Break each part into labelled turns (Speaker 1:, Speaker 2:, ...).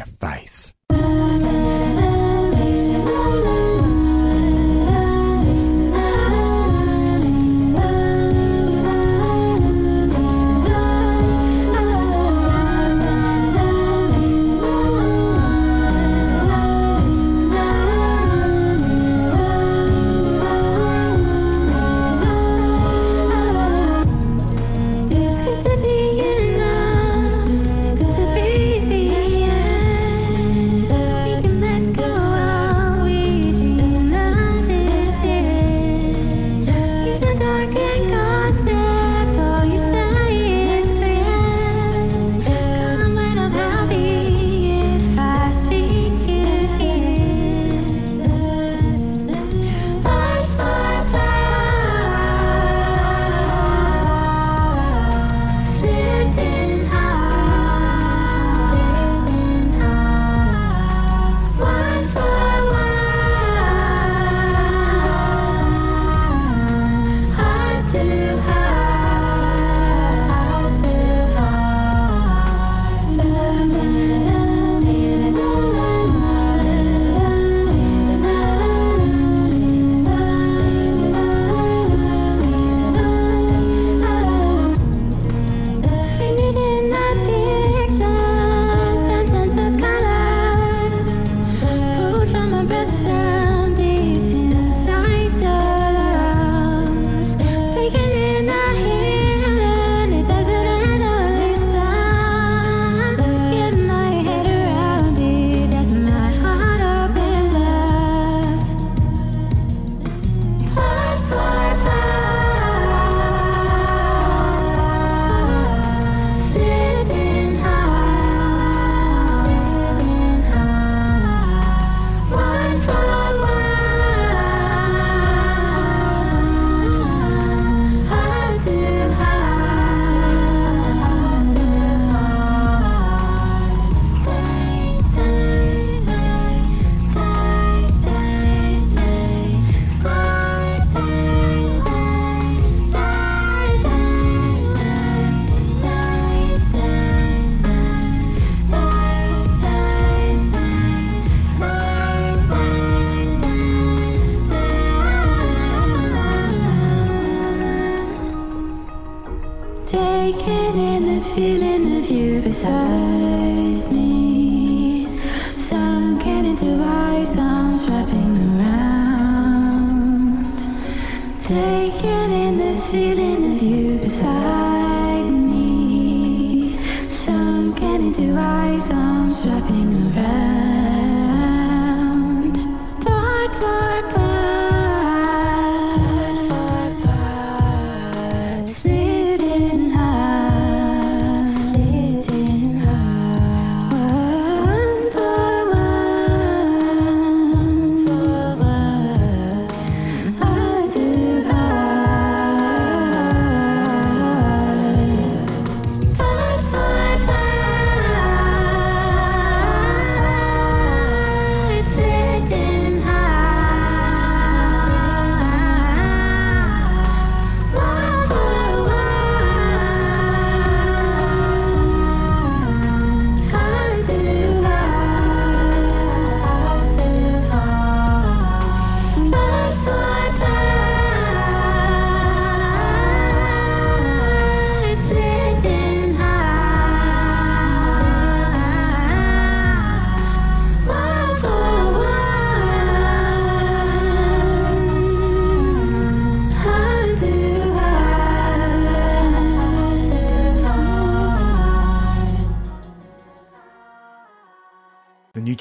Speaker 1: a face.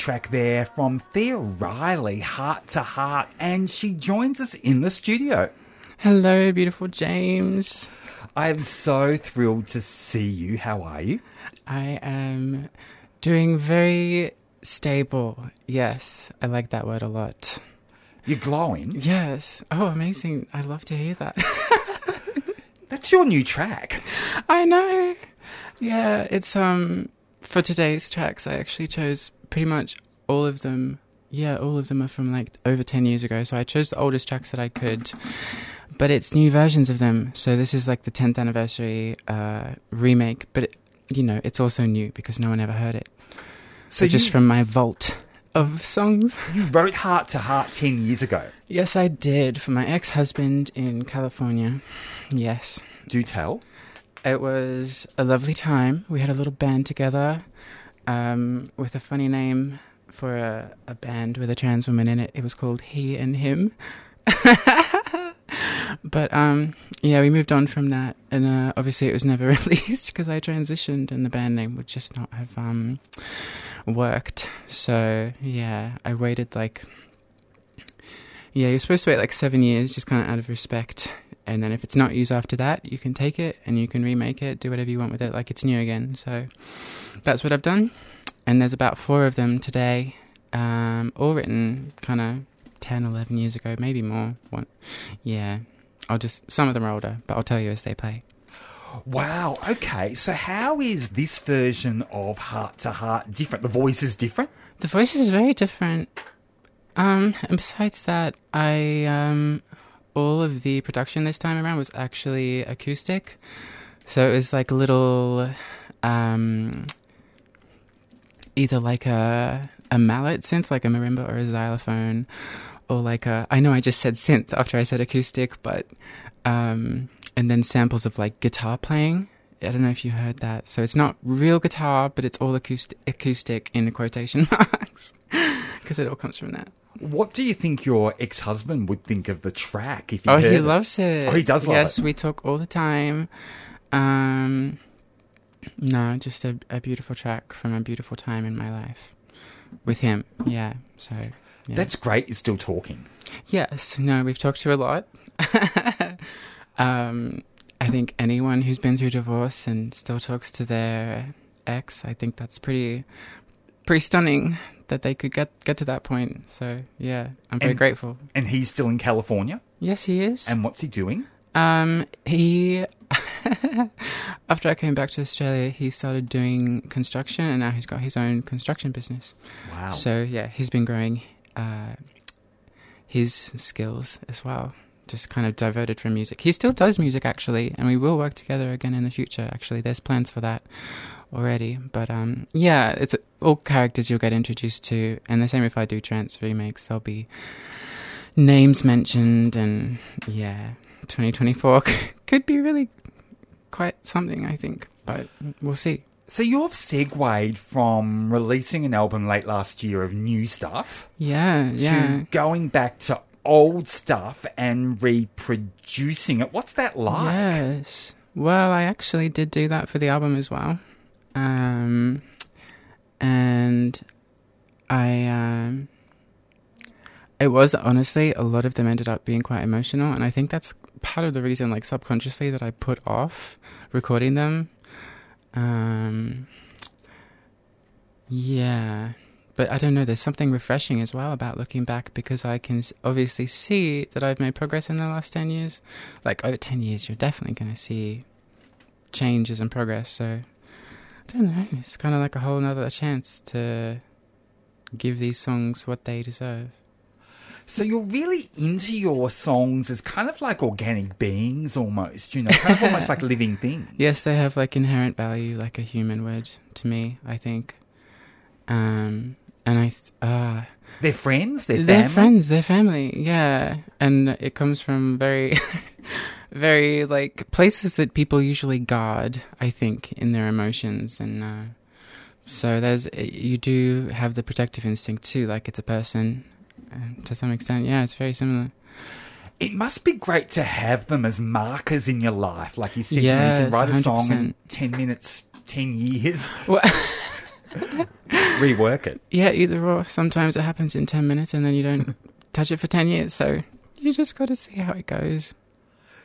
Speaker 1: Track there from Thea Riley, Heart to Heart, and she joins us in the studio.
Speaker 2: Hello, beautiful James.
Speaker 1: I am so thrilled to see you. How are you?
Speaker 2: I am doing very stable. Yes, I like that word a lot.
Speaker 1: You're glowing.
Speaker 2: Yes. Oh, amazing. I love to hear that.
Speaker 1: That's your new track.
Speaker 2: I know. Yeah, it's um for today's tracks I actually chose pretty much all of them. Yeah, all of them are from like over 10 years ago. So I chose the oldest tracks that I could. But it's new versions of them. So this is like the 10th anniversary uh remake, but it, you know, it's also new because no one ever heard it. So just
Speaker 3: you-
Speaker 2: from my vault of songs.
Speaker 3: You wrote Heart to Heart 10 years ago.
Speaker 2: Yes, I did for my ex-husband in California. Yes.
Speaker 3: Do tell.
Speaker 2: It was a lovely time. We had a little band together um, with a funny name for a, a band with a trans woman in it. It was called He and Him. but um, yeah, we moved on from that, and uh, obviously it was never released because I transitioned, and the band name would just not have um, worked. So yeah, I waited like yeah, you're supposed to wait like seven years, just kind of out of respect. And then if it's not used after that, you can take it and you can remake it, do whatever you want with it, like it's new again. So that's what I've done. And there's about four of them today, um, all written kind of 10, 11 years ago, maybe more. One, yeah. I'll just, some of them are older, but I'll tell you as they play.
Speaker 3: Wow. Okay. So, how is this version of Heart to Heart different? The voice is different?
Speaker 2: The voice is very different. Um, and besides that, I um, all of the production this time around was actually acoustic, so it was like a little, um, either like a a mallet synth, like a marimba or a xylophone, or like a. I know I just said synth after I said acoustic, but um, and then samples of like guitar playing. I don't know if you heard that. So it's not real guitar, but it's all acoustic, acoustic in quotation marks, because it all comes from that.
Speaker 3: What do you think your ex husband would think of the track if he
Speaker 2: Oh, he
Speaker 3: it?
Speaker 2: loves it.
Speaker 3: Oh, he does love
Speaker 2: yes,
Speaker 3: it.
Speaker 2: Yes, we talk all the time. Um, no, just a, a beautiful track from a beautiful time in my life with him. Yeah. So. Yeah.
Speaker 3: That's great. You're still talking.
Speaker 2: Yes, no, we've talked to a lot. um, I think anyone who's been through divorce and still talks to their ex, I think that's pretty, pretty stunning that they could get get to that point. So yeah, I'm very
Speaker 3: And-
Speaker 2: grateful.
Speaker 3: And he's still in California.
Speaker 2: Yes, he is.
Speaker 3: And what's he doing?
Speaker 2: Um, he after I came back to Australia, he started doing construction, and now he's got his own construction business.
Speaker 3: Wow.
Speaker 2: So yeah, he's been growing uh, his skills as well. Just kind of diverted from music. He still does music actually, and we will work together again in the future. Actually, there's plans for that already. But um, yeah, it's all characters you'll get introduced to, and the same if I do trance remakes, there'll be names mentioned, and yeah, 2024 could be really quite something, I think. But we'll see.
Speaker 3: so you've segued from releasing an album late last year of new stuff
Speaker 2: Yeah, yeah.
Speaker 3: to going back to old stuff and reproducing it. What's that like?
Speaker 2: Yes. Well, I actually did do that for the album as well. Um, and I, um, it was honestly, a lot of them ended up being quite emotional. And I think that's part of the reason, like subconsciously, that I put off recording them. Um, yeah. But I don't know, there's something refreshing as well about looking back because I can obviously see that I've made progress in the last 10 years. Like, over 10 years, you're definitely going to see changes and progress. So, I don't know, it's kind of like a whole nother chance to give these songs what they deserve.
Speaker 3: So you're really into your songs as kind of like organic beings almost, you know, kind of almost like living things.
Speaker 2: Yes, they have like inherent value, like a human would to me, I think. Um, and I, uh,
Speaker 3: They're friends, they're,
Speaker 2: they're
Speaker 3: family.
Speaker 2: friends, they're family, yeah. And it comes from very, very like places that people usually guard, I think, in their emotions. And uh, so there's, you do have the protective instinct too, like it's a person. And to some extent, yeah, it's very similar.
Speaker 3: It must be great to have them as markers in your life. Like you said, you, you can write a song in 10 minutes, 10 years,
Speaker 2: Well,
Speaker 3: rework it.
Speaker 2: yeah, either or. Sometimes it happens in 10 minutes and then you don't touch it for 10 years. So you just got to see how it goes.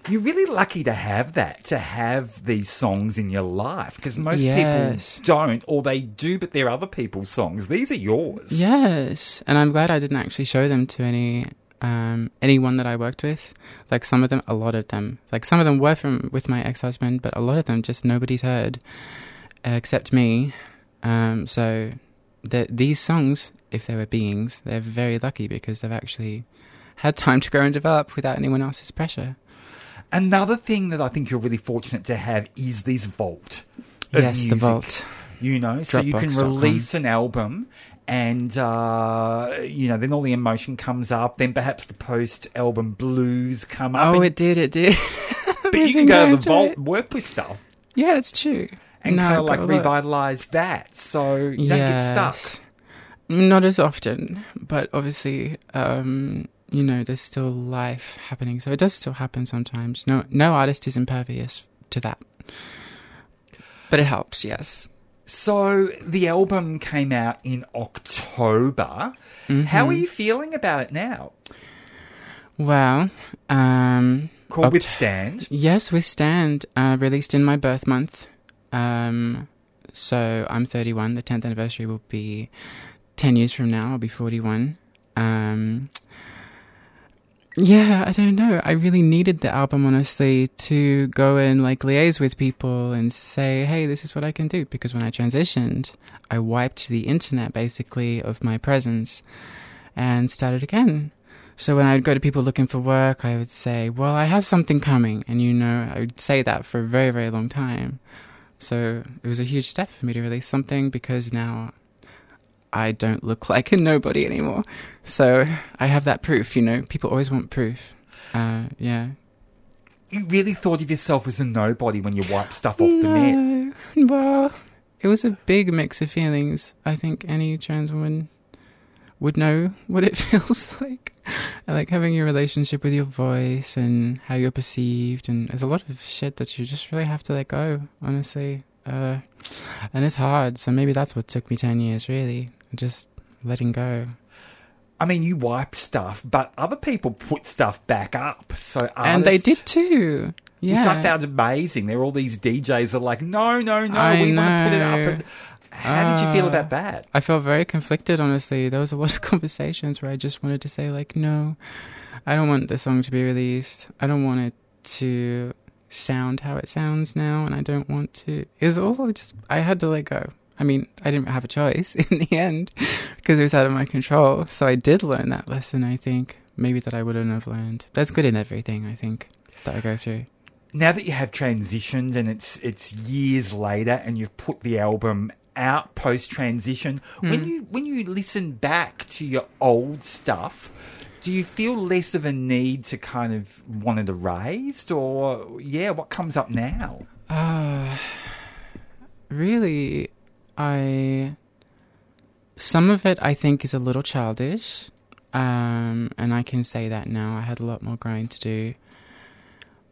Speaker 3: You're really lucky to have that, to have these songs in your life, because most
Speaker 2: Yes.
Speaker 3: people don't, or they do, but they're other people's songs. These are yours.
Speaker 2: Yes, and I'm glad I didn't actually show them to any um, anyone that I worked with. Like some of them, a lot of them. Like some of them were from with my ex husband, but a lot of them just nobody's heard uh, except me. Um, so the, these songs, if they were beings, they're very lucky because they've actually had time to grow and develop without anyone else's pressure.
Speaker 3: Another thing that I think you're really fortunate to have is this vault.
Speaker 2: yes, the vault.
Speaker 3: You know, so you can release an album. And uh, you know, then all the emotion comes up. Then perhaps the post-album blues come up.
Speaker 2: Oh,
Speaker 3: and-
Speaker 2: it did, it did.
Speaker 3: but you can go to the vault, work with stuff,
Speaker 2: Yeah, it's true.
Speaker 3: And
Speaker 2: No,
Speaker 3: kind of like
Speaker 2: got a lot-
Speaker 3: revitalize that. So you don't get stuck.
Speaker 2: Not as often, but obviously, um, you know, there's still life happening, so it does still happen sometimes. No, no artist is impervious to that, but it helps. Yes.
Speaker 3: So the album came out in October.
Speaker 2: Mm-hmm.
Speaker 3: How are you feeling about it now?
Speaker 2: Well, um,
Speaker 3: Called
Speaker 2: Oct-
Speaker 3: Withstand.
Speaker 2: Yes, Withstand, uh, released in my birth month. Um, so I'm 31. The 10th anniversary will be 10 years from now. I'll be 41. Um, yeah, I don't know. I really needed the album, honestly, to go and like liaise with people and say, hey, this is what I can do. Because when I transitioned, I wiped the internet basically of my presence and started again. So when I would go to people looking for work, I would say, "Well, I have something coming," and you know, I would say that for a very, very long time. So it was a huge step for me to release something because now I don't look like a nobody anymore. So I have that proof. You know, people always want proof. Uh, yeah.
Speaker 3: You really thought of yourself as a nobody when you wiped stuff off the net.
Speaker 2: No, well, it was a big mix of feelings. I think any trans woman would know what it feels like. like having your relationship with your voice and how you're perceived, and there's a lot of shit that you just really have to let go, honestly. Uh, and it's hard, so maybe that's what took me 10 years, really. Just letting go.
Speaker 3: I mean, you wipe stuff, but other people put stuff back up. So
Speaker 2: and they did too. Yeah.
Speaker 3: Which I found amazing. There are all these DJs that are like, no, no, no,
Speaker 2: I
Speaker 3: we want to put it up. And how did you feel
Speaker 2: Uh,
Speaker 3: about that?
Speaker 2: I felt very conflicted, honestly. There was a lot of conversations where I just wanted to say, like, no, I don't want the song to be released. I don't want it to sound how it sounds now, and I don't want to. It was also just, I had to let go. I mean, I didn't have a choice in the end because it was out of my control. So I did learn that lesson, I think. Maybe that I wouldn't have learned. That's good in everything, I think, that I go through.
Speaker 3: Now that you have transitioned and it's it's years later and you've put the album out post transition,
Speaker 2: Hmm.
Speaker 3: when you when you listen back to your old stuff, do you feel less of a need to kind of want it erased or yeah, what comes up now?
Speaker 2: Uh, really, I. Some of it I think is a little childish, um, and I can say that now. I had a lot more growing to do.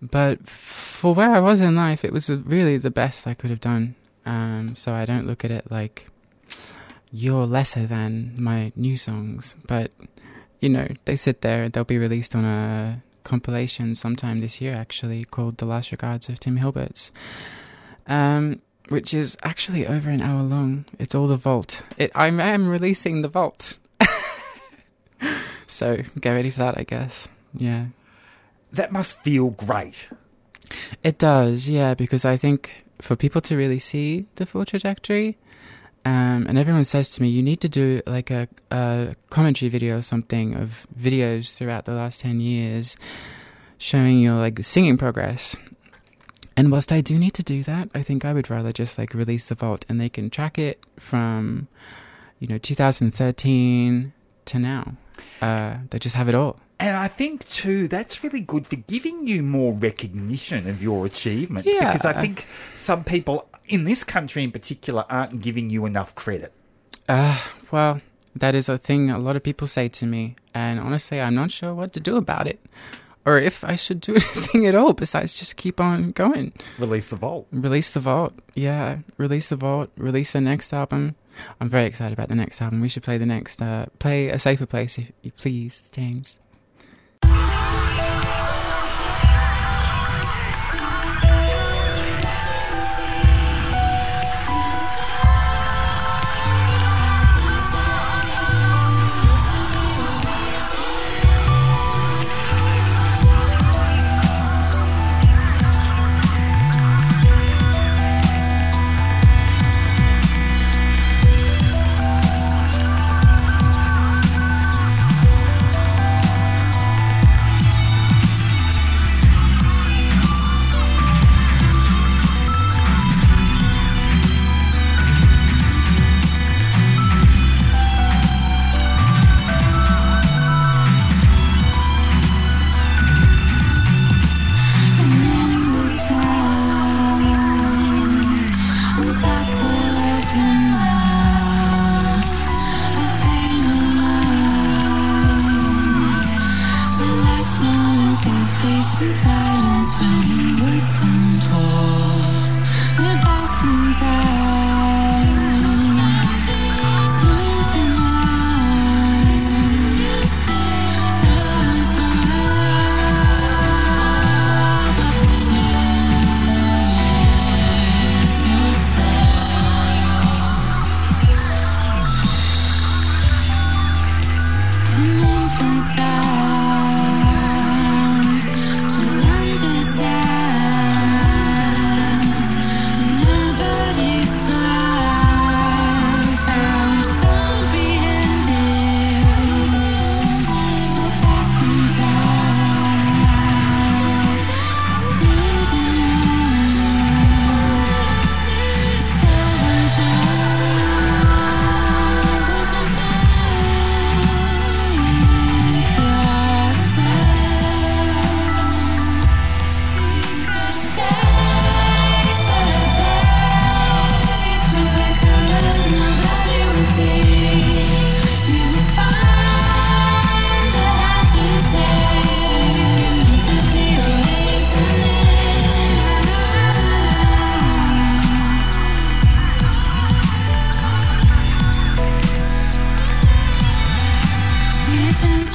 Speaker 2: But for where I was in life, it was really the best I could have done. Um, so I don't look at it like you're lesser than my new songs. But, you know, they sit there, they'll be released on a compilation sometime this year, actually, called The Last Regards of Tim Hilberts um, which is actually over an hour long. It's all the vault. It, I am releasing the vault. so get ready for that, I guess. Yeah.
Speaker 3: That must feel great.
Speaker 2: It does, yeah, because I think for people to really see the full trajectory, um, and everyone says to me, you need to do like a, a commentary video or something of videos throughout the last 10 years showing your like singing progress. And whilst I do need to do that, I think I would rather just like release the vault and they can track it from, you know, 2013 to now. Uh, they just have it all.
Speaker 3: And I think too that's really good for giving you more recognition of your achievements
Speaker 2: Yeah.
Speaker 3: because I think some people in this country in particular aren't giving you enough credit.
Speaker 2: Uh, well, that is a thing a lot of people say to me, and honestly, I'm not sure what to do about it, or if I should do anything at all besides just keep on going.
Speaker 3: Release the vault.
Speaker 2: Release the vault, yeah. Release the vault. Release the next album. I'm very excited about the next album. We should play the next. Uh, play a safer place, if you please, James.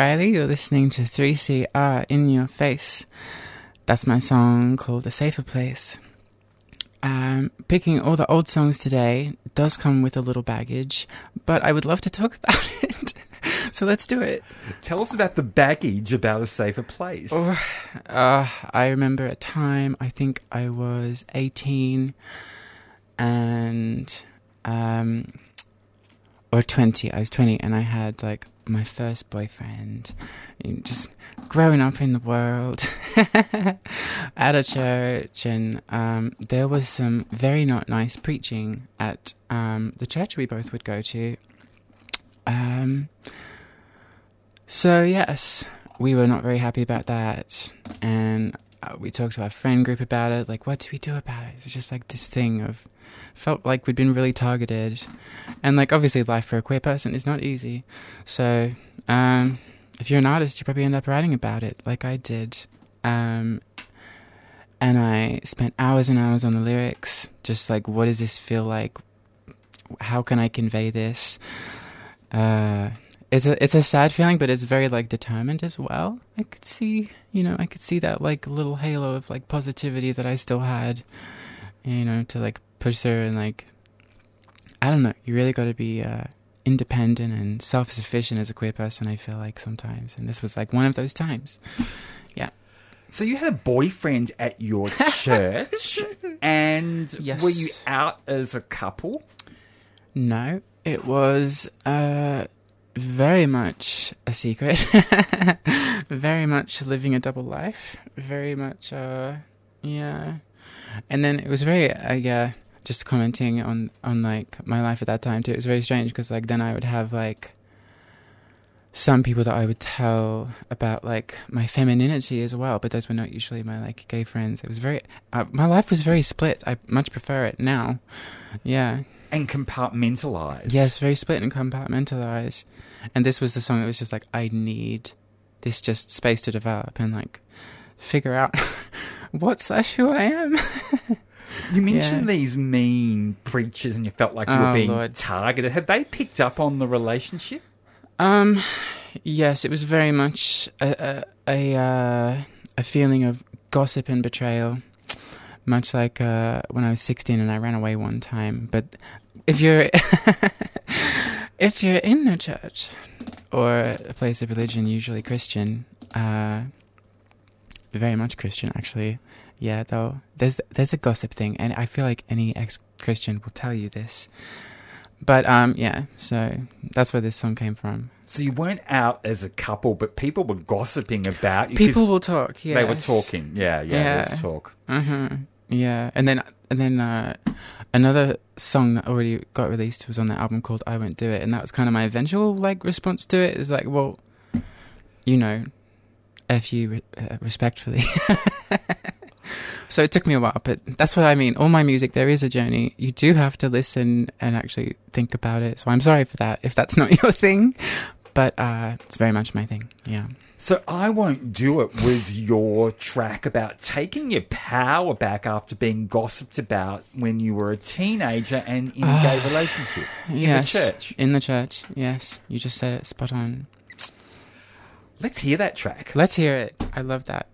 Speaker 2: Riley. You're listening to 3CR in Your Face. That's my song called A Safer Place. Um, picking all the old songs today does come with a little baggage, but I would love to talk about it. so let's do it.
Speaker 3: Tell us about the baggage about a safer place.
Speaker 2: Oh, uh, I remember a time, I think I was 18 and, um, or 20. I was 20 and I had like my first boyfriend. Just growing up in the world at a church, and um, there was some very not nice preaching at um, the church we both would go to. Um, so, yes, we were not very happy about that. And we talked to our friend group about it. Like, what do we do about it? It was just like this thing of felt like we'd been really targeted. And, like, obviously, life for a queer person is not easy. So, um, if you're an artist, you probably end up writing about it, like I did. Um, and I spent hours and hours on the lyrics, just like, what does this feel like? How can I convey this? Uh, it's a it's a sad feeling, but it's very like determined as well. I could see, you know, I could see that like little halo of like positivity that I still had, you know, to like push through and like, I don't know. You really got to be uh, independent and self sufficient as a queer person. I feel like sometimes, and this was like one of those times. Yeah.
Speaker 3: So you had a boyfriend at your church, and
Speaker 2: Yes.
Speaker 3: were you out as a couple?
Speaker 2: No, it was uh, very much a secret. very much living a double life. Very much, uh, yeah. And then it was very, uh, yeah, just commenting on, on like my life at that time too. It was very strange because like then I would have like some people that I would tell about like my femininity as well, but those were not usually my like gay friends. It was very, uh, my life was very split. I much prefer it now. Yeah.
Speaker 3: And compartmentalize.
Speaker 2: Yes, very split and compartmentalize. And this was the song that was just like, I need this just space to develop and like figure out what slash who I am.
Speaker 3: You mentioned
Speaker 2: Yeah.
Speaker 3: these mean preachers, and you felt like you were
Speaker 2: Oh,
Speaker 3: being
Speaker 2: Lord.
Speaker 3: targeted. Had they picked up on the relationship?
Speaker 2: Um, yes, it was very much a a a, uh, a feeling of gossip and betrayal, much like uh, when I was sixteen and I ran away one time. But if you're if you're in a church or a place of religion, usually Christian, uh, very much Christian actually. Yeah, though there's there's a gossip thing, and I feel like any ex-Christian will tell you this. But um, yeah, so that's where this song came from.
Speaker 3: So you weren't out as a couple, but people were gossiping about you.
Speaker 2: People will talk. Yeah,
Speaker 3: They were talking. Yeah, yeah,
Speaker 2: Yeah.
Speaker 3: let's talk.
Speaker 2: hmm Yeah, and then and then uh, another song that already got released was on the album called "I Won't Do It," and that was kind of my eventual like response to it. Is like, well, you know, f you uh, respectfully. so it took me a while, but that's what I mean. All my music, there is a journey. You do have to listen and actually think about it. So I'm sorry for that if that's not your thing, but uh, it's very much my thing. Yeah.
Speaker 3: So I Won't Do It was your track about taking your power back after being gossiped about when you were a teenager and in a gay ah, relationship. In
Speaker 2: yes,
Speaker 3: the church.
Speaker 2: In the church, yes. You just said it spot on.
Speaker 3: Let's hear that track.
Speaker 2: Let's hear it. I love that.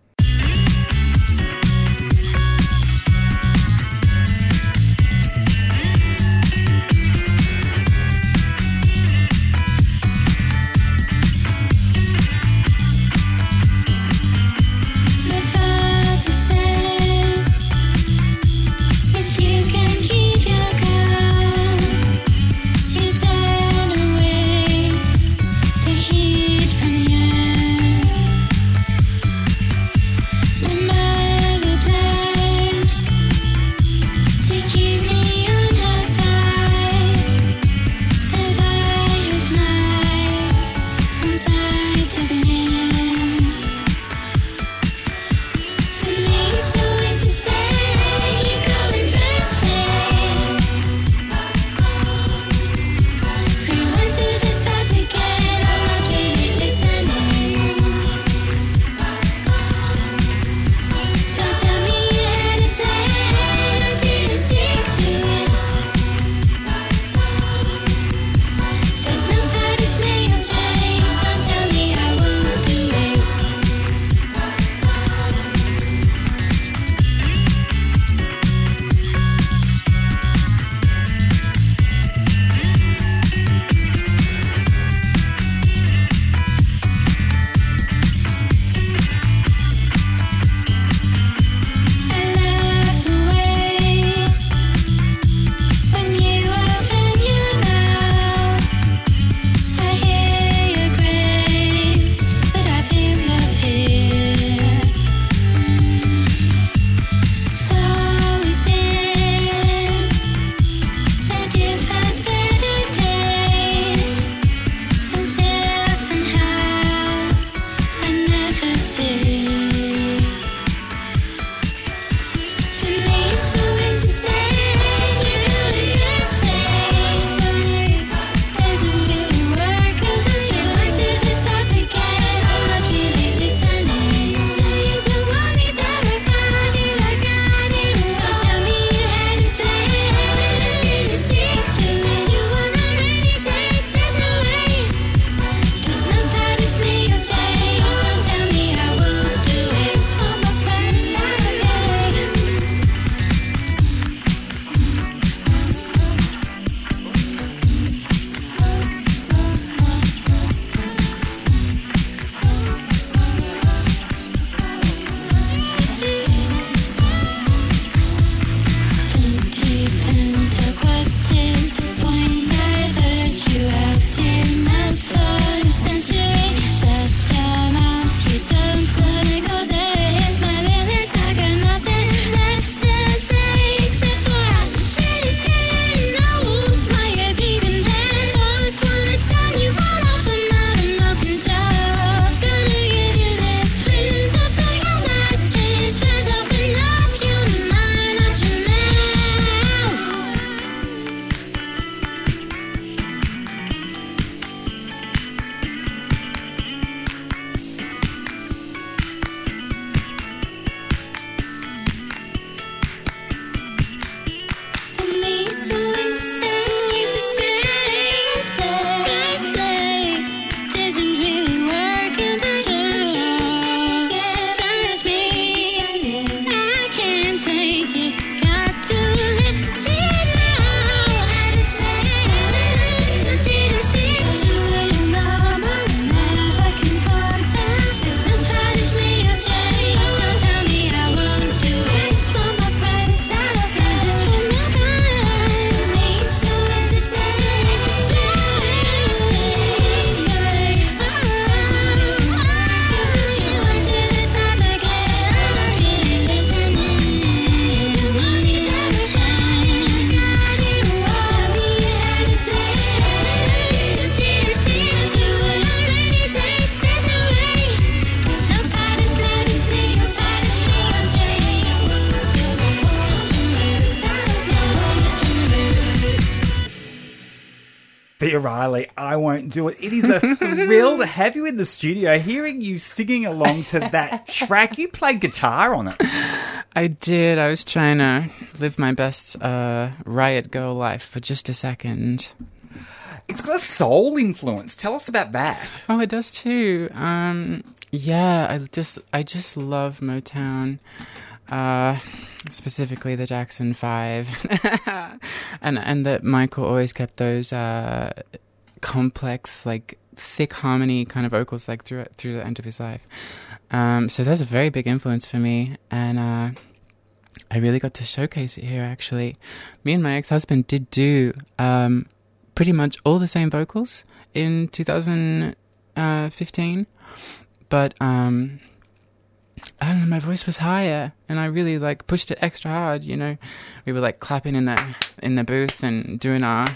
Speaker 3: Riley, I won't do it. It is a thrill to have you in the studio, hearing you singing along to that track. You played guitar on it.
Speaker 2: I did. I was trying to live my best uh, riot girl life for just a second.
Speaker 3: It's got a soul influence. Tell us about that.
Speaker 2: Oh, it does too. Um, yeah, I just I just love Motown. Uh, specifically the Jackson Five, and and that Michael always kept those uh, complex, like thick harmony kind of vocals like through through the end of his life. Um, so that's a very big influence for me, and uh, I really got to showcase it here. Actually, me and my ex husband did do um, pretty much all the same vocals in 2015, but um, I don't know, my voice was higher, and I really like pushed it extra hard. You know, we were like clapping in the in the booth and doing our.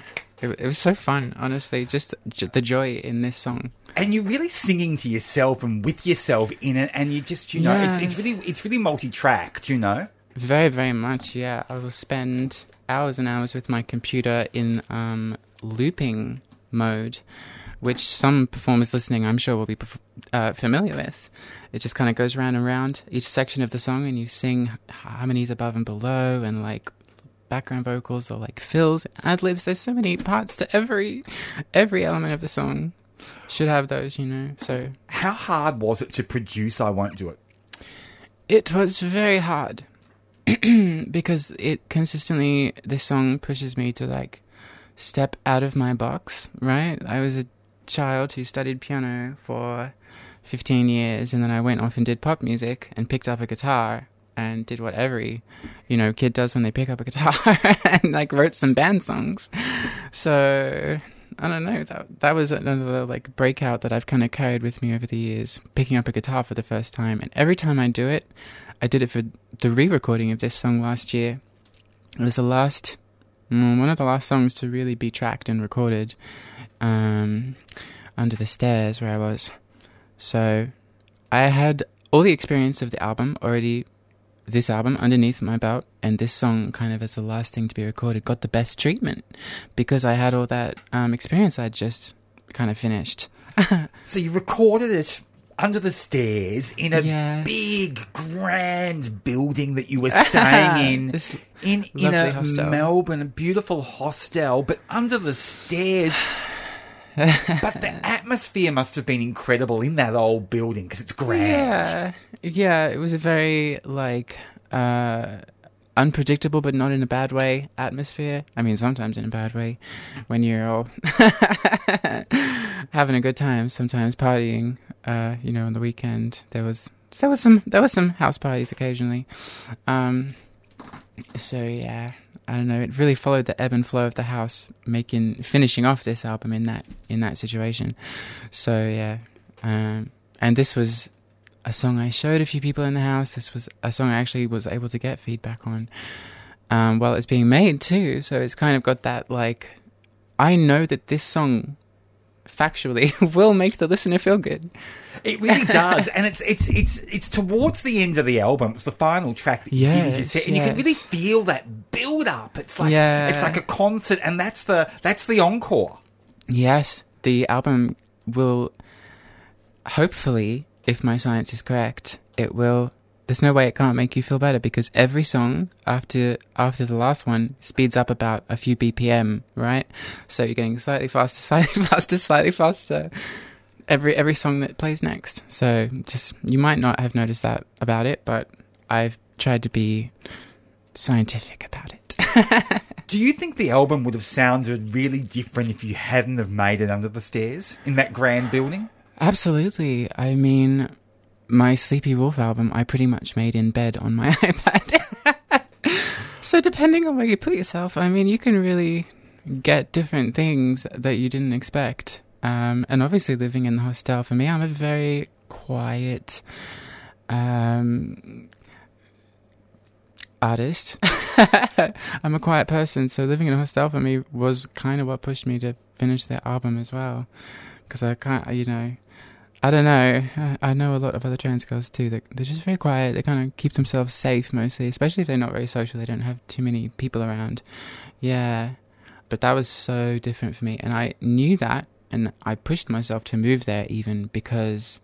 Speaker 2: It, it was so fun, honestly. Just j- the joy in this song.
Speaker 3: And you're really singing to yourself and with yourself in it, and you just, you know, it's, it's really, it's really multi-tracked, you know.
Speaker 2: Very, very much, yeah. I will spend hours and hours with my computer in um, looping mode, which some performers listening, I'm sure, will be perf- uh, familiar with. It just kind of goes round and round each section of the song, and you sing harmonies above and below, and like background vocals or like fills, ad libs. There's so many parts to every every element of the song. Should have those, you know. So
Speaker 3: How hard was it to produce I Won't Do It?
Speaker 2: It was very hard because it consistently this song pushes me to like step out of my box, right? I was a child who studied piano for 15 years and then I went off and did pop music and picked up a guitar and did what every, you know, kid does when they pick up a guitar and like wrote some band songs. So I don't know. That that was another like breakout that I've kind of carried with me over the years, picking up a guitar for the first time. And every time I do it, I did it for the re-recording of this song last year. It was the last, one of the last songs to really be tracked and recorded, um, under the stairs where I was. So, I had all the experience of the album already. This album underneath my belt, and this song kind of as the last thing to be recorded got the best treatment because I had all that um, experience I'd just kind of finished.
Speaker 3: So you recorded it under the stairs in a
Speaker 2: Yes.
Speaker 3: big, grand building that you were staying in.
Speaker 2: This
Speaker 3: in in a
Speaker 2: hostel.
Speaker 3: Melbourne, a beautiful hostel, but under the stairs. but the atmosphere must have been incredible in that old building because it's grand.
Speaker 2: Yeah, yeah. It was a very like uh, unpredictable, but not in a bad way. Atmosphere. I mean, sometimes in a bad way, when you're all having a good time. Sometimes partying. Uh, you know, on the weekend there was there was some there was some house parties occasionally. Um, so yeah. I don't know. It really followed the ebb and flow of the house, making finishing off this album in that in that situation. So yeah, um, and this was a song I showed a few people in the house. This was a song I actually was able to get feedback on um, while it's being made too. So it's kind of got that like, I know that this song factually will make the listener feel good.
Speaker 3: It really does, and it's it's it's it's towards the end of the album. It's the final track that you did, you said, and you can really feel that build up. It's like
Speaker 2: Yeah.
Speaker 3: it's like a concert, and that's the that's the encore.
Speaker 2: Yes, the album will hopefully, if my science is correct, it will. There's no way it can't make you feel better because every song after after the last one speeds up about a few BPM, right? So you're getting slightly faster, slightly faster, slightly faster. Every every song that plays next. So just you might not have noticed that about it, but I've tried to be scientific about it.
Speaker 3: Do you think the album would have sounded really different if you hadn't have made it under the stairs in that grand building?
Speaker 2: Absolutely. I mean, my Sleepy Wolf album, I pretty much made in bed on my iPad. so, depending on where you put yourself, I mean, you can really get different things that you didn't expect. Um, and obviously, living in the hostel, for me, I'm a very quiet um, artist. I'm a quiet person, so living in a hostel for me was kind of what pushed me to finish that album as well. Because I can't, you know, I don't know. I, I know a lot of other trans girls too that they're just very quiet. They kind of keep themselves safe mostly, especially if they're not very social. They don't have too many people around. Yeah. but that was so different for me, and I knew that, and I pushed myself to move there even because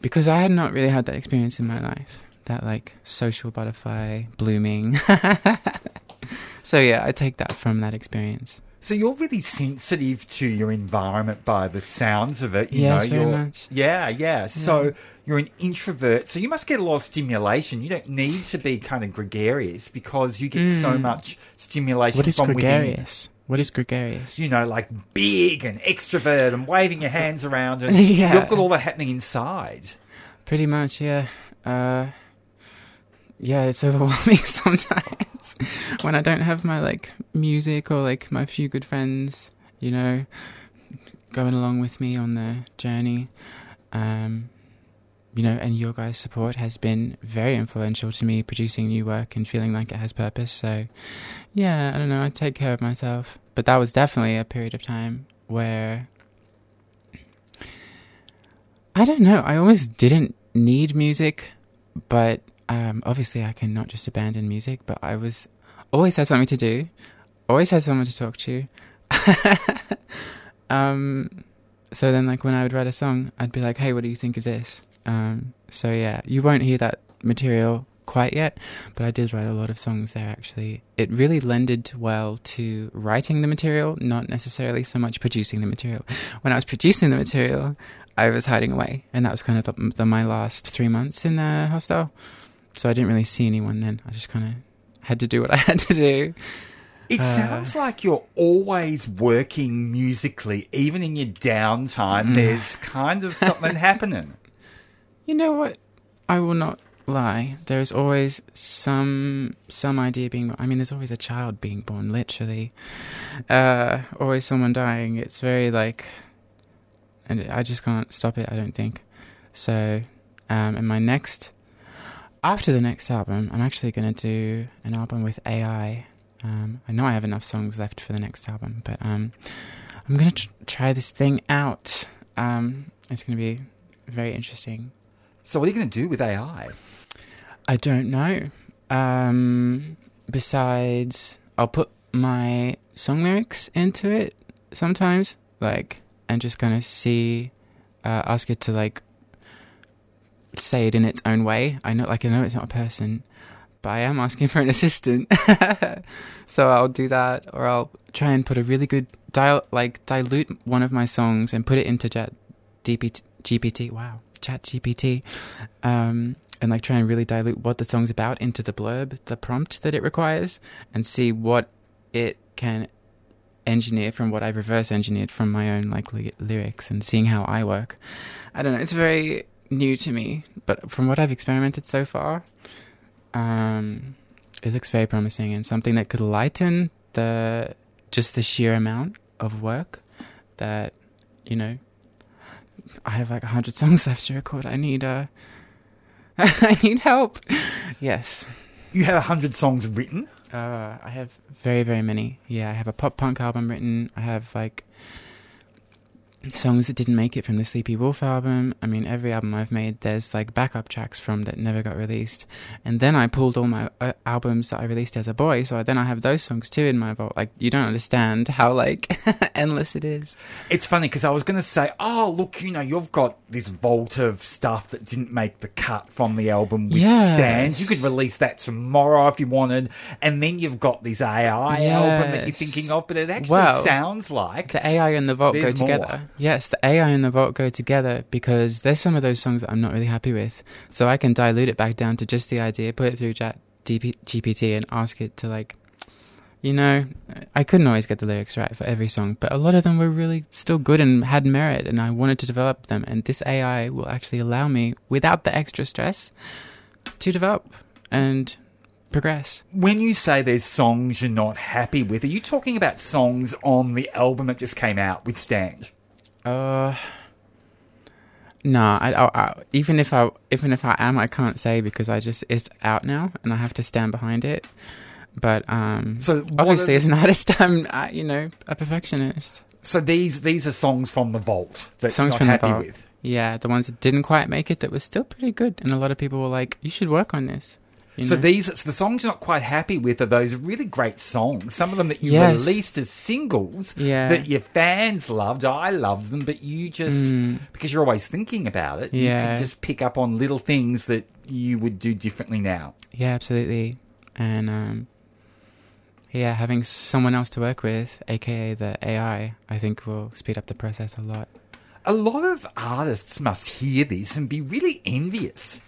Speaker 2: because I had not really had that experience in my life, that like social butterfly blooming. so yeah, I take that from that experience.
Speaker 3: So you're really sensitive to your environment by the sounds of it. You
Speaker 2: Yes,
Speaker 3: know,
Speaker 2: very
Speaker 3: you're,
Speaker 2: much.
Speaker 3: Yeah, yeah. So you're an introvert. So you must get a lot of stimulation. You don't need to be kind of gregarious because you get so much stimulation
Speaker 2: Hmm. What is
Speaker 3: from within.
Speaker 2: gregarious? What is gregarious?
Speaker 3: You know, like big and extrovert and waving your hands around, and
Speaker 2: Yeah.
Speaker 3: you've got all that happening inside.
Speaker 2: Pretty much, yeah. Uh, yeah, it's overwhelming sometimes when I don't have my like music or like my few good friends, you know, going along with me on the journey. Um, you know, and your guys' support has been very influential to me producing new work and feeling like it has purpose. So, yeah, I don't know, I take care of myself. But that was definitely a period of time where I don't know. I almost didn't need music, but um, obviously I can not just abandon music. But I was always had something to do, always had someone to talk to. um, so then, like when I would write a song, I'd be like, "Hey, what do you think of this?" Um, so yeah, you won't hear that material quite yet, but I did write a lot of songs there. Actually, it really lended well to writing the material, not necessarily so much producing the material. When I was producing the material, I was hiding away, and that was kind of the, the, my last three months in the hostel. So I didn't really see anyone then. I just kind of had to do what I had to do.
Speaker 3: It
Speaker 2: Uh,
Speaker 3: sounds like you're always working musically, even in your
Speaker 2: Mm.
Speaker 3: downtime. There's kind of something happening.
Speaker 2: You know what? I will not lie. There's always some some idea being. I mean, there's always a child being born. Literally, uh, always someone dying. It's very like, and I just can't stop it. I don't think. So, um, in my next, after the next album, I'm actually going to do an album with AI. Um, I know I have enough songs left for the next album, but um, I'm going to tr- try this thing out. Um, it's going to be very interesting.
Speaker 3: So, what are you going to do with AI?
Speaker 2: I don't know. Um, besides, I'll put my song lyrics into it sometimes, like, and just kind of see, uh, ask it to like say it in its own way. I know, like, I know it's not a person, but I am asking for an assistant, so I'll do that, or I'll try and put a really good dial, like, dilute one of my songs and put it into Chat GPT. GPT. Wow, Chat GPT. Um, and like try and really dilute what the song's about into the blurb, the prompt that it requires, and see what it can engineer from what I've reverse engineered from my own like ly- lyrics and seeing how I work. I don't know. It's very new to me, but from what I've experimented so far, um, it looks very promising and something that could lighten the just the sheer amount of work that you know. I have like a hundred songs left to record. I need uh I need help. Yes.
Speaker 3: You have a 100 songs written.
Speaker 2: Uh, I have very, very many. Yeah, I have a pop punk album written. I have like songs that didn't make it from the Sleepy Wolf album. I mean, every album I've made, there's like backup tracks from that never got released. And then I pulled all my uh, albums that I released as a boy, so then I have those songs too in my vault. Like, you don't understand how like endless it is.
Speaker 3: It's funny because I was going to say, oh, look, you know, you've got this vault of stuff that didn't make the cut from the album with
Speaker 2: Yes.
Speaker 3: Stand. You could release that tomorrow if you wanted. And then you've got this AI album that you're thinking of, but it actually
Speaker 2: Well,
Speaker 3: sounds like.
Speaker 2: The AI and the vault go
Speaker 3: together. more.
Speaker 2: Yes, the AI and the vault go together because there's some of those songs that I'm not really happy with. So I can dilute it back down to just the idea, put it through GPT, and ask it to like, you know, I couldn't always get the lyrics right for every song, but a lot of them were really still good and had merit, and I wanted to develop them. And this AI will actually allow me, without the extra stress, to develop and progress.
Speaker 3: When you say there's songs you're not happy with, are you talking about songs on the album that just came out Withstand?
Speaker 2: Uh, no, I, I, I, even if I even if I am, I can't say because I just it's out now and I have to stand behind it. But um,
Speaker 3: So
Speaker 2: obviously, as an artist, I'm uh, you know a perfectionist.
Speaker 3: So these these are songs from the vault that
Speaker 2: Songs
Speaker 3: you're
Speaker 2: from
Speaker 3: not
Speaker 2: the
Speaker 3: happy
Speaker 2: vault.
Speaker 3: with.
Speaker 2: Yeah, the ones that didn't quite make it that were still pretty good, and a lot of people were like, "You should work on this."
Speaker 1: You
Speaker 3: So
Speaker 1: know?
Speaker 3: these, so the songs you're not quite happy with are those really great songs. Some of them that you
Speaker 1: Yes.
Speaker 3: released as singles
Speaker 1: Yeah.
Speaker 3: that your fans loved. I loved them, but you just because you're always thinking about it, you can just pick up on little things that you would do differently now.
Speaker 1: Yeah, absolutely. And um, yeah, having someone else to work with, aka the AI, I think will speed up the process a lot.
Speaker 3: A lot of artists must hear this and be really envious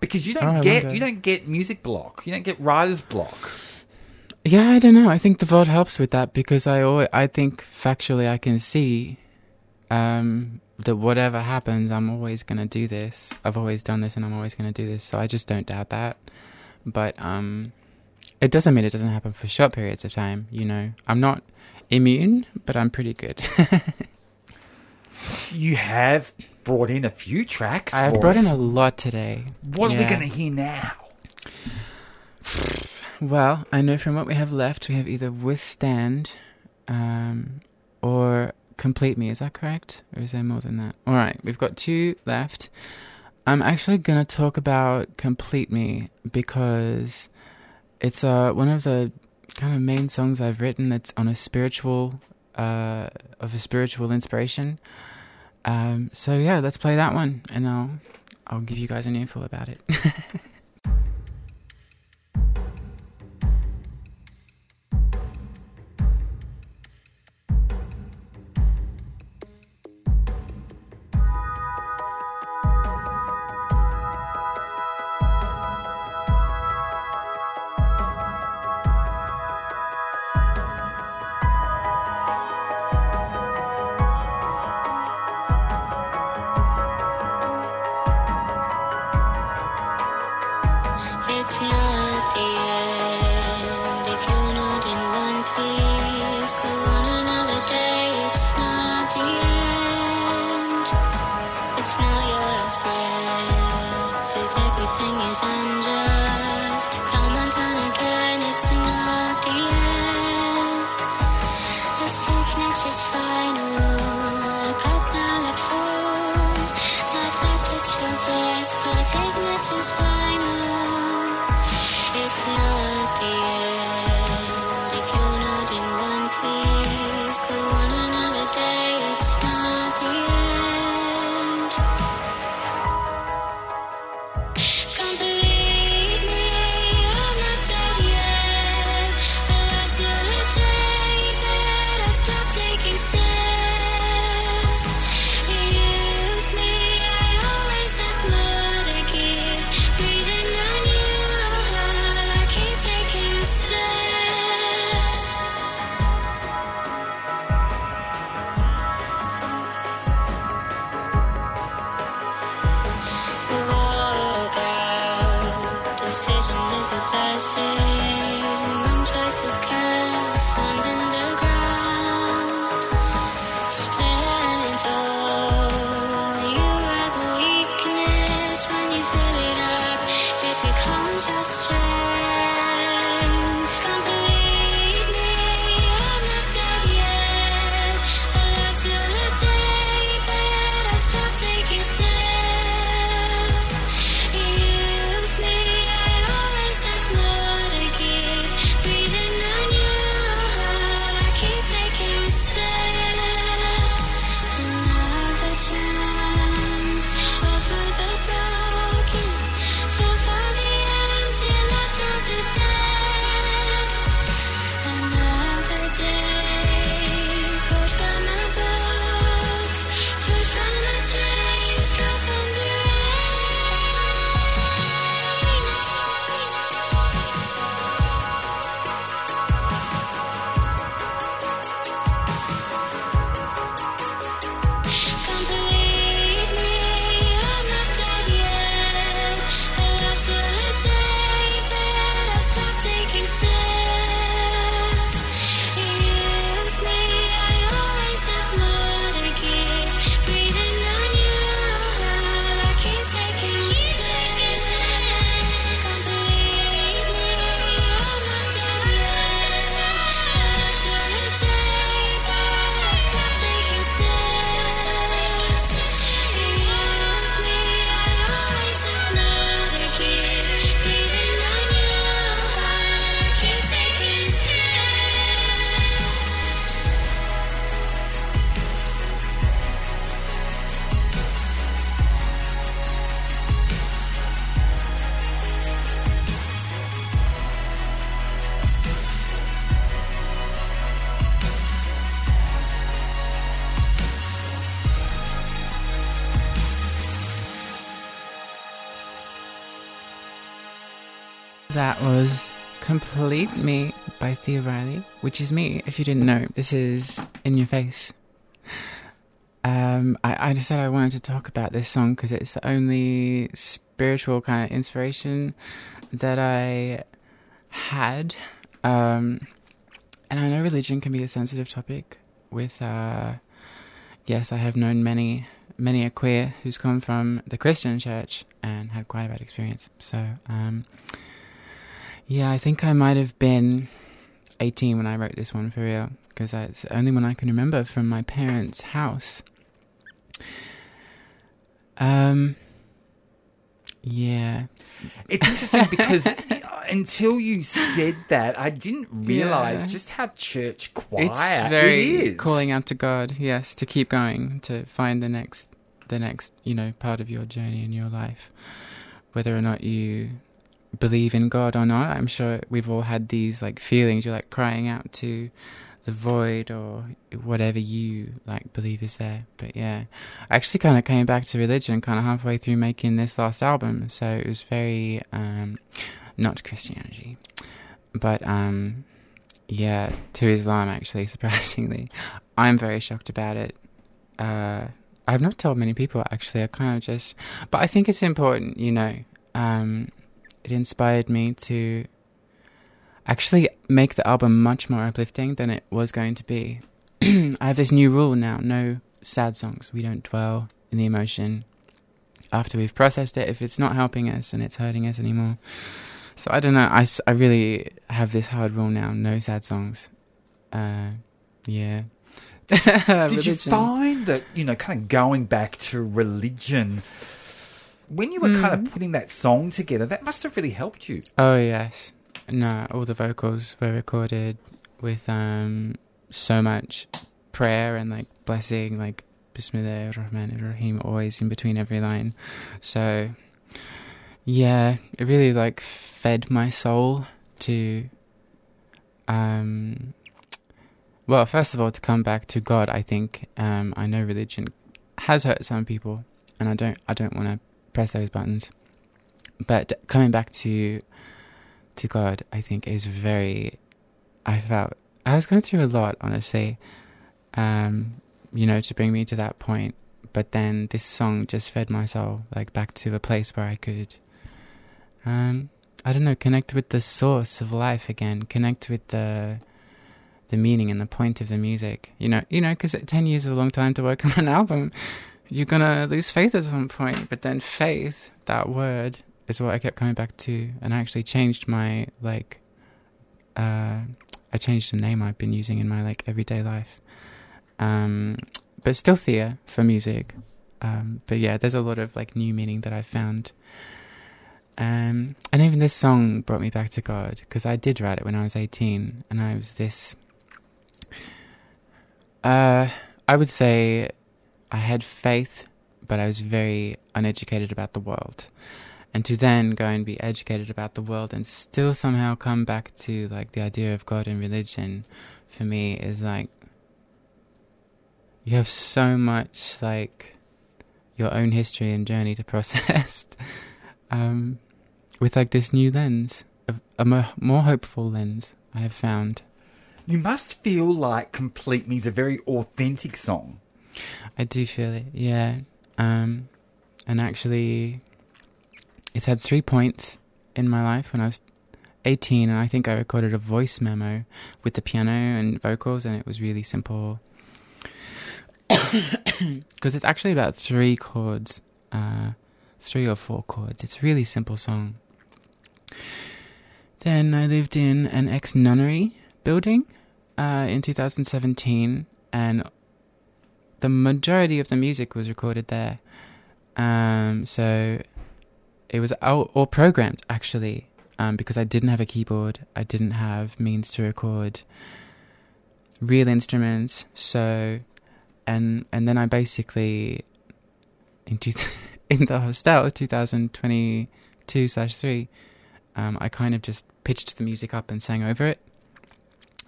Speaker 3: because you don't
Speaker 1: Oh,
Speaker 3: get you don't get music block, you don't get writer's block.
Speaker 1: Yeah, I don't know. I think the vault helps with that because I always, I think factually I can see um, that whatever happens, I'm always going to do this. I've always done this and I'm always going to do this. So I just don't doubt that. But um, it doesn't mean it doesn't happen for short periods of time, you know. I'm not immune, but I'm pretty good.
Speaker 3: You have brought in a few tracks.
Speaker 1: I've brought in a lot today.
Speaker 3: What are we going to hear now?
Speaker 1: Well, I know from what we have left, we have either Withstand um, or Complete Me. Is that correct? Or is there more than that? All right, we've got two left. I'm actually going to talk about Complete Me because it's uh, one of the kind of main songs I've written that's on a spiritual, uh, of a spiritual inspiration. Um, so yeah, let's play that one, and I'll I'll give you guys an earful about it.
Speaker 2: was Complete Me by Thea Riley, which is me, if you didn't know. This is In Your Face. Um, I, I just said I wanted to talk about this song because it's the only spiritual kind of inspiration that I had. Um, and I know religion can be a sensitive topic with, uh, yes, I have known many, many a queer who's come from the Christian church and had quite a bad experience. So, um, yeah, I think I might have been 18 when I wrote this one for real, because it's the only one I can remember from my parents' house. Um, yeah,
Speaker 3: It's interesting because until you said that, I didn't realize
Speaker 2: Yeah.
Speaker 3: just how church quiet
Speaker 2: it's very
Speaker 3: it is.
Speaker 2: calling out to God. Yes, to keep going, to find the next, the next, you know, part of your journey in your life, whether or not you believe in God or not. I'm sure we've all had these like feelings. You're like crying out to the void or whatever you like believe is there. But yeah, I actually kind of came back to religion kind of halfway through making this last album, so it was very um, not Christianity, but um, yeah, to Islam actually. Surprisingly, I'm very shocked about it. Uh, I've not told many people actually. I kind of just, but I think it's important, you know. Um, it inspired me to actually make the album much more uplifting than it was going to be. I have this new rule now: no sad songs. We don't dwell in the emotion after we've processed it. If it's not helping us and it's hurting us anymore. So I don't know. I, I really have this hard rule now: no sad songs. Uh, yeah.
Speaker 3: Did you find that, you know, kind of going back to religion, when you were kind
Speaker 2: Hmm.
Speaker 3: of putting that song together, that must have really helped you.
Speaker 2: Oh yes, no. All the vocals were recorded with um so much prayer and like blessing, like Bismillah Rahman Rahim, always in between every line. So yeah, it really like fed my soul to um. Well, first of all, to come back to God, I think um, I know religion has hurt some people, and I don't. I don't want to press those buttons. But coming back to to God, I think is very. I felt I was going through a lot, honestly. Um, you know, to bring me to that point. But then this song just fed my soul, like back to a place where I could, um, I don't know, connect with the source of life again, connect with the, the meaning and the point of the music. You know, you know, because ten years is a long time to work on an album. You're gonna lose faith at some point, but then faith, that word, is what I kept coming back to, and I actually changed my like. Uh, I changed the name I've been using in my like everyday life, um, but still Thea for music. Um, but yeah, there's a lot of like new meaning that I found. Um, and even this song brought me back to God because I did write it when I was 18, and I was this. Uh, I would say I had faith, but I was very uneducated about the world. And to then go and be educated about the world and still somehow come back to like the idea of God and religion for me is like you have so much like your own history and journey to process um, with like this new lens, a, a more hopeful lens I have found.
Speaker 3: You must feel like Complete Me is a very authentic song.
Speaker 2: I do feel it, yeah. Um, and actually, it's had three points in my life when I was 18, and I think I recorded a voice memo with the piano and vocals, and it was really simple. Because it's actually about three chords, uh, three or four chords. It's a really simple song. Then I lived in an ex nunnery building uh, in 2017, and the majority of the music was recorded there. Um, so it was all, all programmed actually, um, because I didn't have a keyboard. I didn't have means to record real instruments. So, and and then I basically in two, in the hostel 2022 slash three, um, I kind of just pitched the music up and sang over it.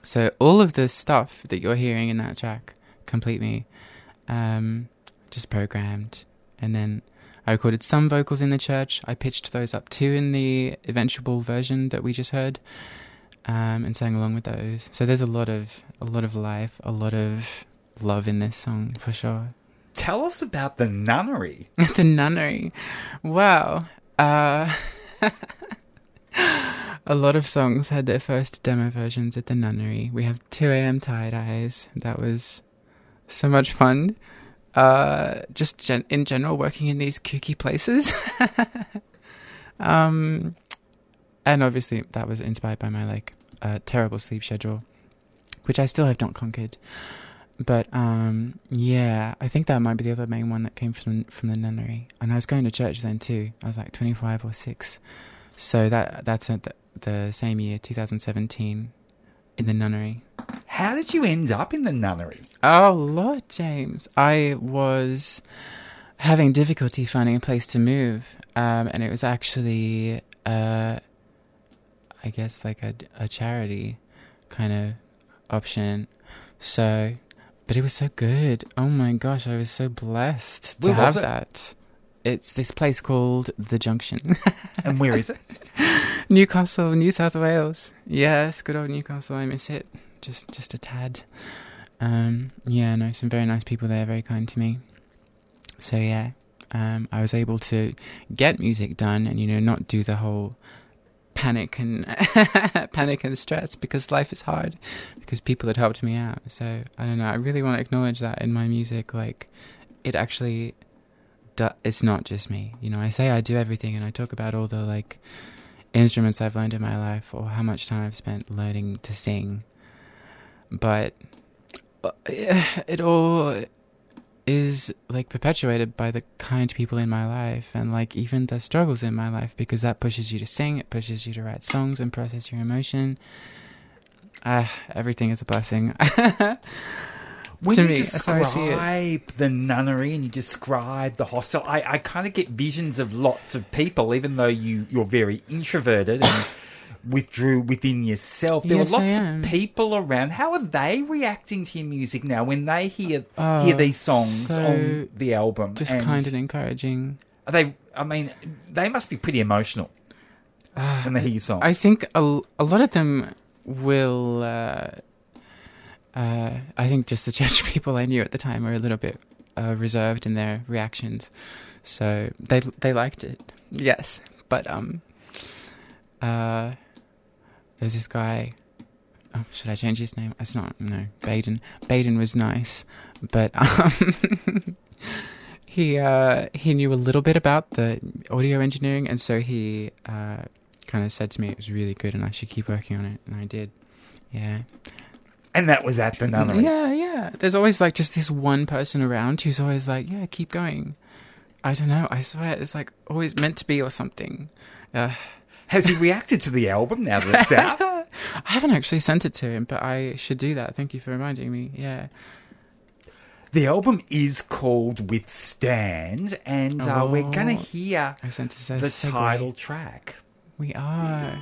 Speaker 2: So all of the stuff that you're hearing in that track, complete me, um, just programmed, and then I recorded some vocals in the church. I pitched those up too in the eventual version that we just heard, um, and sang along with those. So there's a lot of a lot of life, a lot of love in this song for sure.
Speaker 3: Tell us about the nunnery.
Speaker 2: the nunnery. Wow. Uh, a lot of songs had their first demo versions at the nunnery. We have 2 a.m. Tired Eyes. That was so much fun. Uh, just gen- in general, working in these kooky places. um, and obviously, that was inspired by my like uh, terrible sleep schedule, which I still have not conquered. But um, yeah, I think that might be the other main one that came from from the nunnery. And I was going to church then too. I was like 25 or six, so that that's at the, the same year, 2017, in the nunnery.
Speaker 3: How did you end up in the nunnery?
Speaker 2: Oh Lord, James, I was having difficulty finding a place to move, um, and it was actually, uh, I guess, like a, a charity kind of option. So, but it was so good. Oh my gosh, I was so blessed to
Speaker 3: Where
Speaker 2: have that. It's this place called the Junction,
Speaker 3: And where is it?
Speaker 2: Newcastle, New South Wales. Yes, good old Newcastle. I miss it just just a tad. Um, yeah, no, some very nice people there, very kind to me. So yeah, um, I was able to get music done, and you know, not do the whole panic and panic and stress because life is hard. Because people had helped me out. So I don't know. I really want to acknowledge that in my music. Like, it actually, it's not just me. You know, I say I do everything, and I talk about all the like instruments I've learned in my life or how much time I've spent learning to sing. But uh, it all is like perpetuated by the kind people in my life and like even the struggles in my life because that pushes you to sing, it pushes you to write songs and process your emotion. Ah, everything is a blessing.
Speaker 3: When
Speaker 2: To
Speaker 3: you
Speaker 2: me, that's how I see it.
Speaker 3: describe the nunnery and you describe the hostel, I, I kind of get visions of lots of people, even though you, you're very introverted and withdrew within yourself. There
Speaker 2: Yes,
Speaker 3: were lots of people around. How are they reacting to your music now when they hear
Speaker 2: Oh,
Speaker 3: hear these songs
Speaker 2: so
Speaker 3: on the album?
Speaker 2: Just
Speaker 3: And
Speaker 2: kind and encouraging.
Speaker 3: Are they? I mean, they must be pretty emotional when they hear your songs.
Speaker 2: I think a, a lot of them will. Uh, uh, I think just the church people I knew at the time were a little bit uh, reserved in their reactions, so they they liked it. Yes, but um, uh, there's this guy. Oh, should I change his name? It's not. No, Baden. Baden was nice, but um, he uh, he knew a little bit about the audio engineering, and so he uh, kind of said to me it was really good, and I should keep working on it, and I did. Yeah,
Speaker 3: and that was at the nunnery.
Speaker 2: yeah, yeah. There's always like just this one person around who's always like, "Yeah, keep going." I don't know. I swear, it's like always meant to be or something. Uh,
Speaker 3: Has he reacted to the album now that it's out?
Speaker 2: I haven't actually sent it to him, but I should do that. Thank you for reminding me. Yeah.
Speaker 3: The album is called Withstand, and uh, we're going to
Speaker 2: Oh.
Speaker 3: hear
Speaker 2: I sent it as
Speaker 3: the title track.
Speaker 2: We are.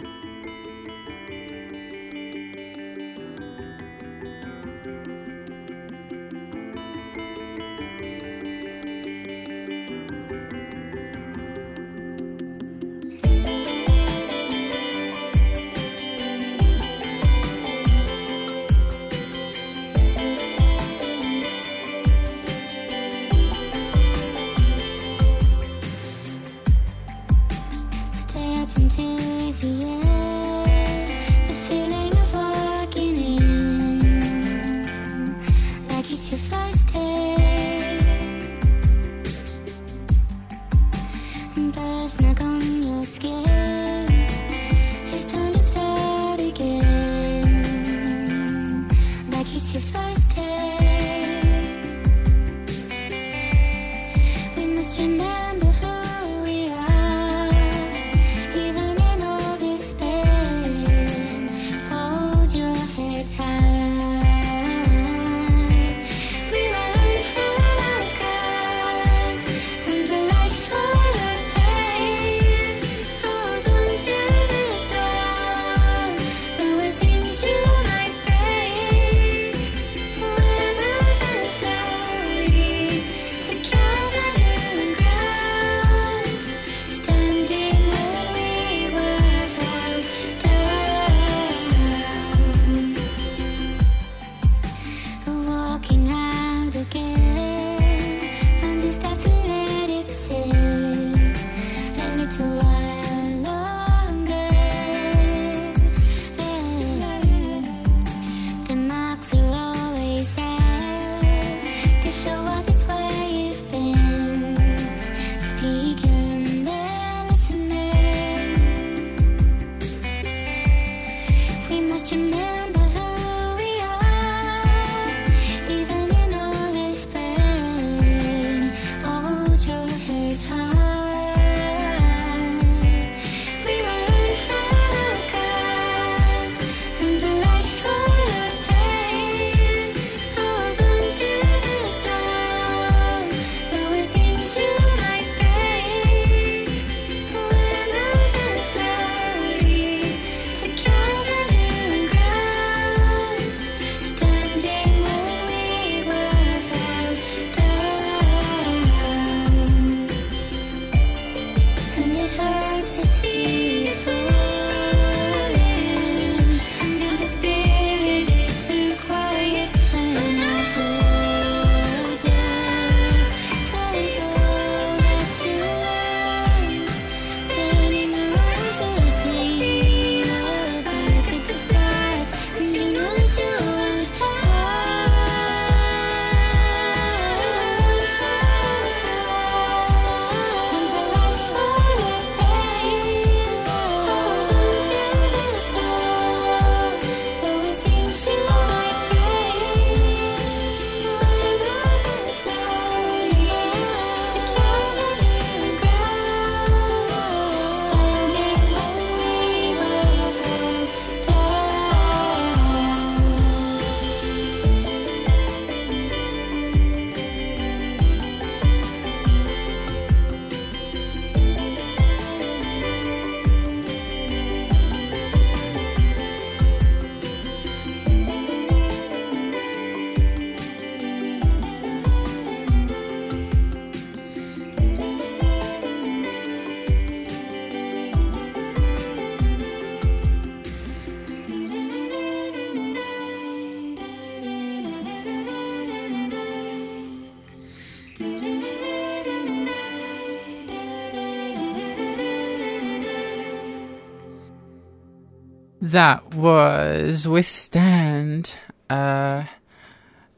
Speaker 4: That
Speaker 2: was Withstand, uh,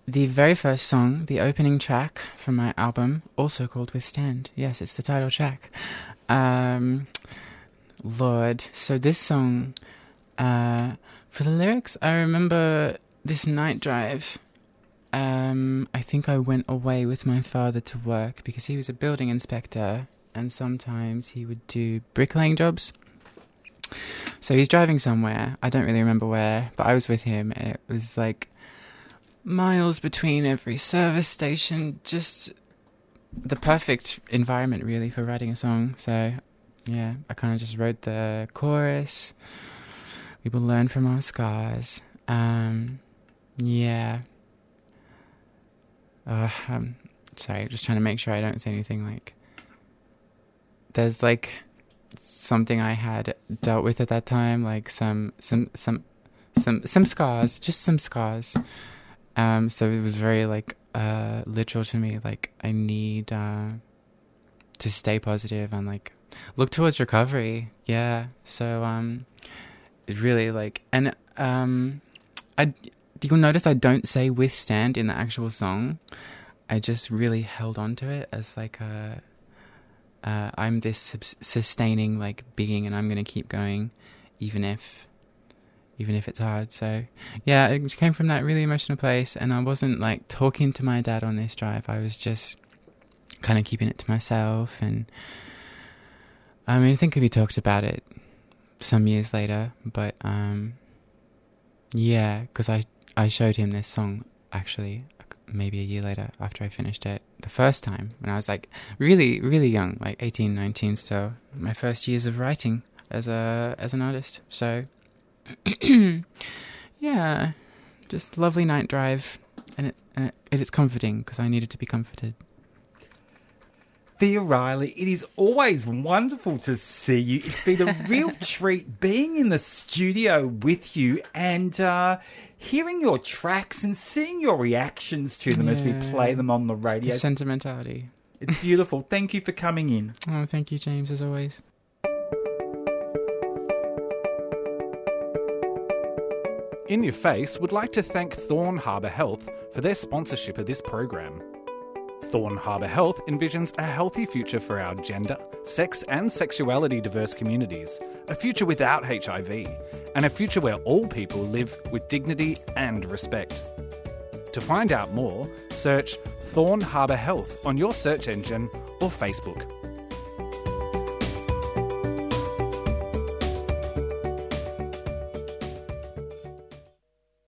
Speaker 2: the very first song, the opening track from my album, also called Withstand. Yes, it's the title track. Um, Lord, so this song, uh, for the lyrics, I remember this night drive. Um, I think I went away with my father to work because he was a building inspector and sometimes he would do bricklaying jobs. So he's driving somewhere. I don't really remember where, but I was with him, and it was like miles between every service station. Just the perfect environment, really, for writing a song. So, yeah, I kind of just wrote the chorus. We will learn from our scars. Um, yeah. Uh, sorry, just trying to make sure I don't say anything like. There's like something I had dealt with at that time, like some some some some some scars, just some scars. Um, so it was very like uh literal to me. Like I need uh to stay positive and like look towards recovery. Yeah. So um, it really like and um, I you'll notice I don't say withstand in the actual song. I just really held on to it as like a uh, I'm this subs- sustaining like being, and I'm gonna keep going, even if, even if it's hard. So, yeah, it came from that really emotional place, and I wasn't like talking to my dad on this drive. I was just kind of keeping it to myself, and I mean, I think we talked about it some years later, but um, yeah, because I I showed him this song actually maybe a year later after I finished it the first time when I was like really really young like 18 19 still my first years of writing as a as an artist. So yeah just lovely night drive and it and it, it is comforting because I needed to be comforted
Speaker 3: Thea Riley, it is always wonderful to see you. It's been a real treat being in the studio with you and uh, hearing your tracks and seeing your reactions to them as we play them on the
Speaker 2: the
Speaker 3: radio.
Speaker 2: sentimentality
Speaker 3: It's beautiful. Thank you for coming in.
Speaker 2: oh thank you James as always
Speaker 5: In Your Face would like to thank Thorn Harbour Health for their sponsorship of this program. Thorn Harbour Health envisions a healthy future for our gender, sex, and sexuality diverse communities, a future without HIV, and a future where all people live with dignity and respect. To find out more, search Thorn Harbour Health on your search engine or Facebook.